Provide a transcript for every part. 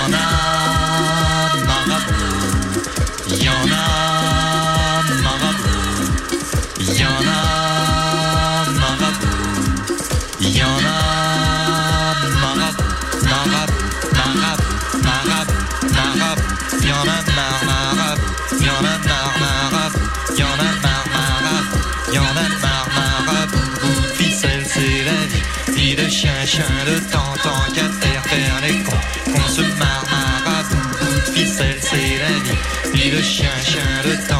en a marre Il y en a marre Il y en a marre Il y en a marre Marabout, marabout, marabout, marabout Il y en a marre marabout Il y en a marre marabout Il y en a marre marabout a marabout ficelle c'est la vie chien, chien de temps le chien, chien, le temps.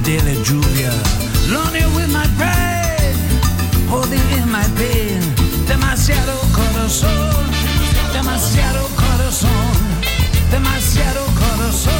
Cordelia Julia. Lonely with my pride, holding in my pain. Demasiado corazón, demasiado corazón, demasiado corazón.